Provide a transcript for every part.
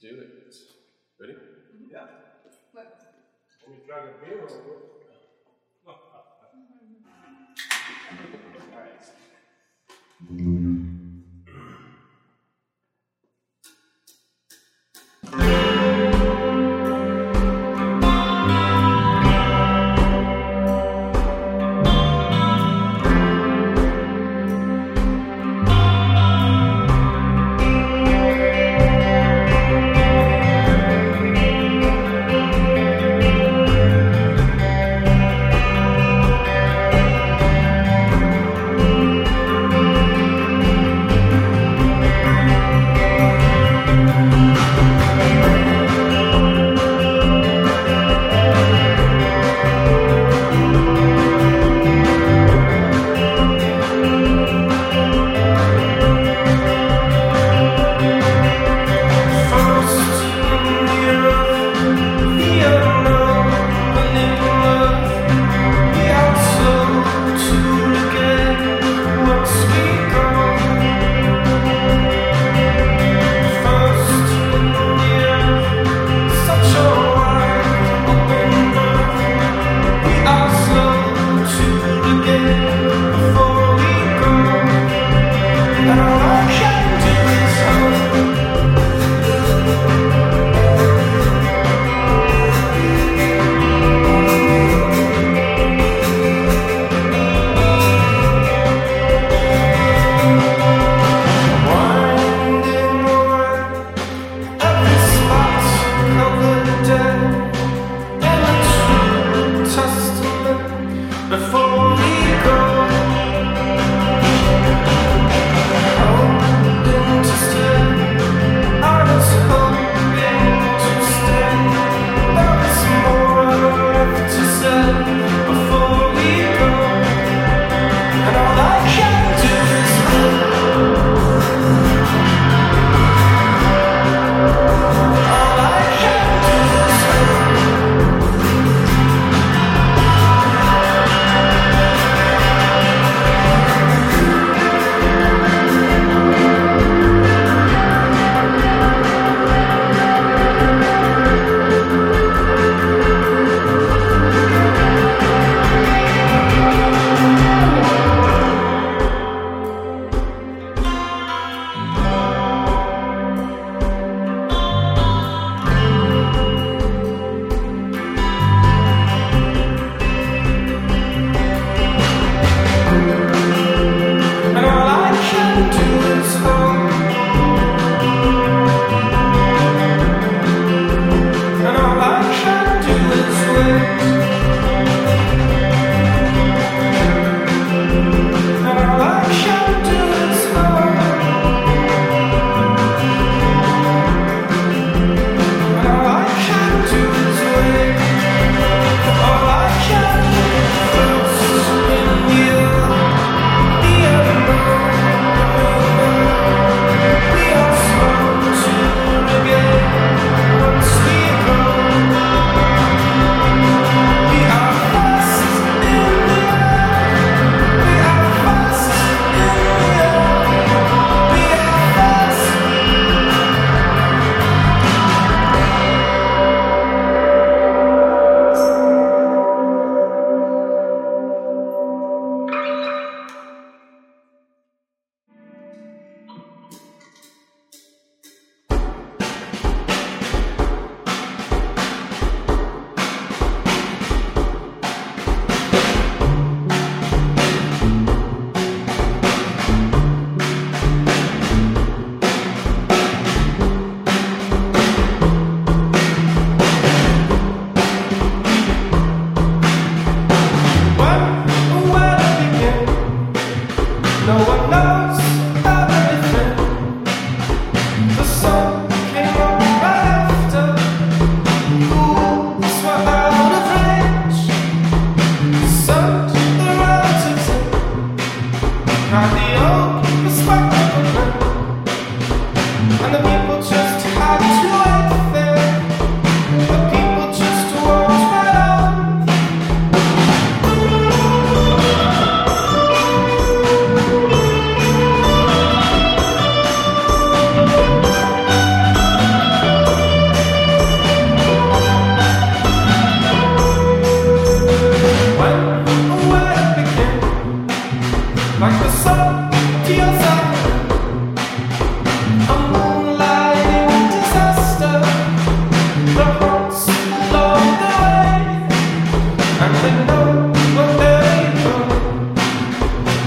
do it. Ready? Mm-hmm. Yeah. What? Let me try the beer over. Thank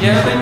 Yeah.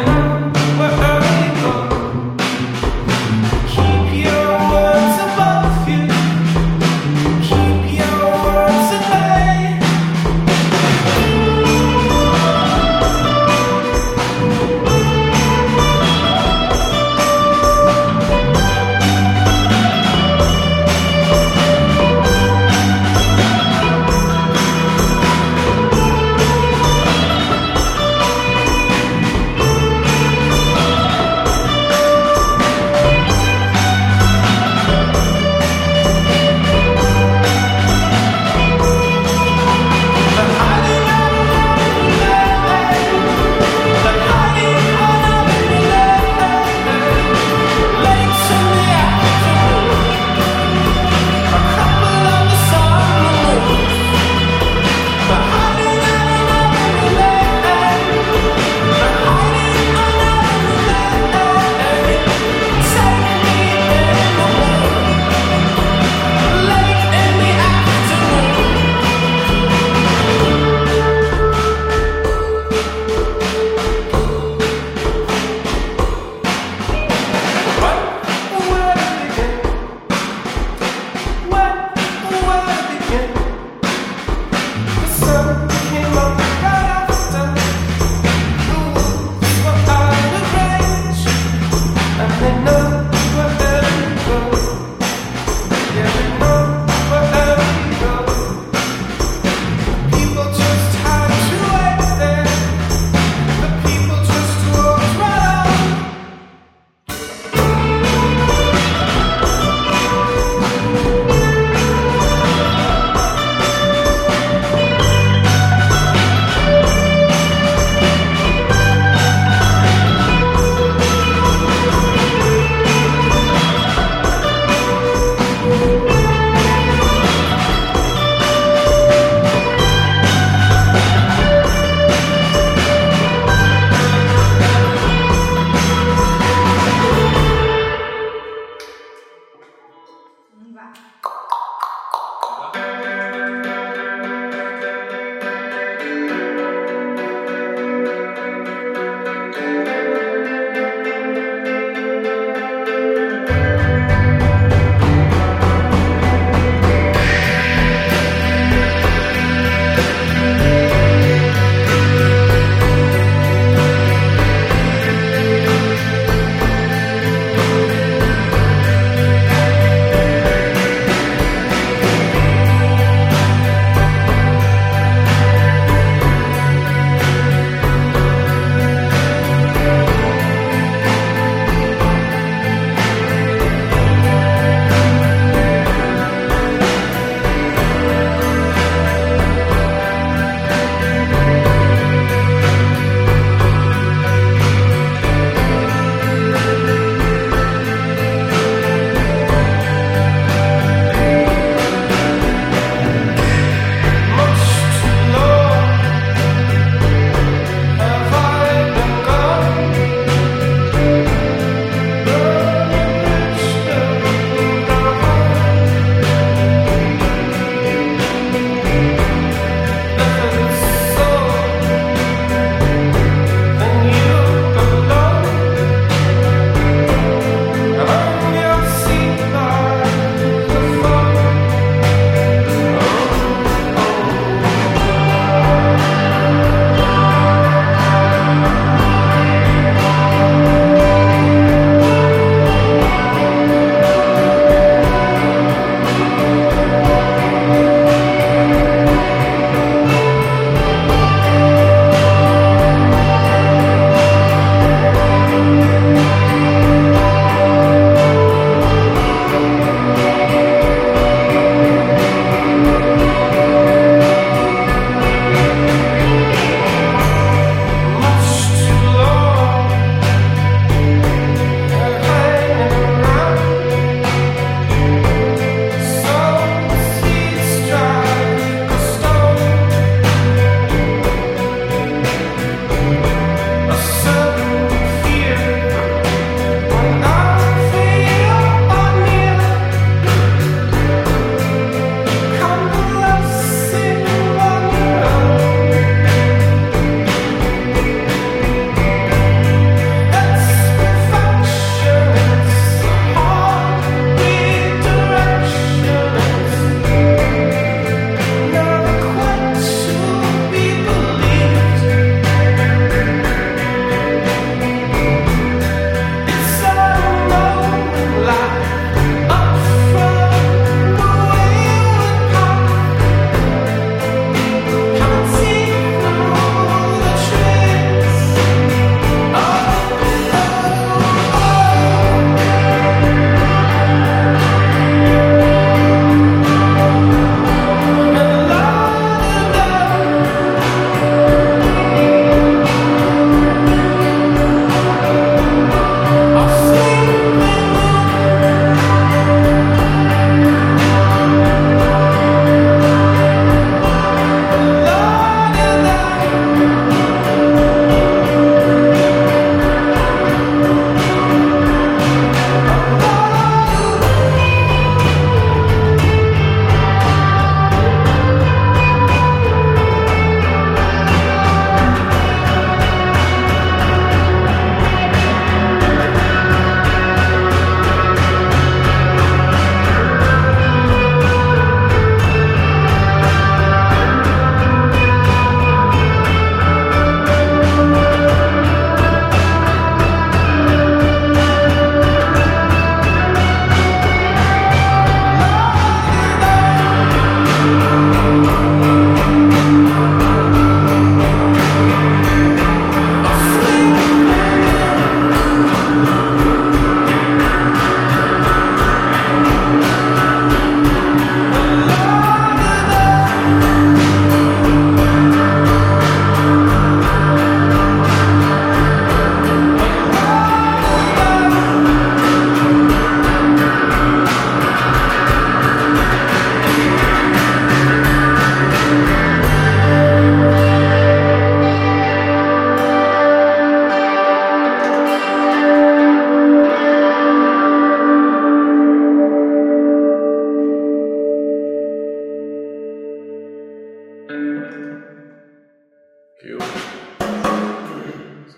It's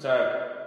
time.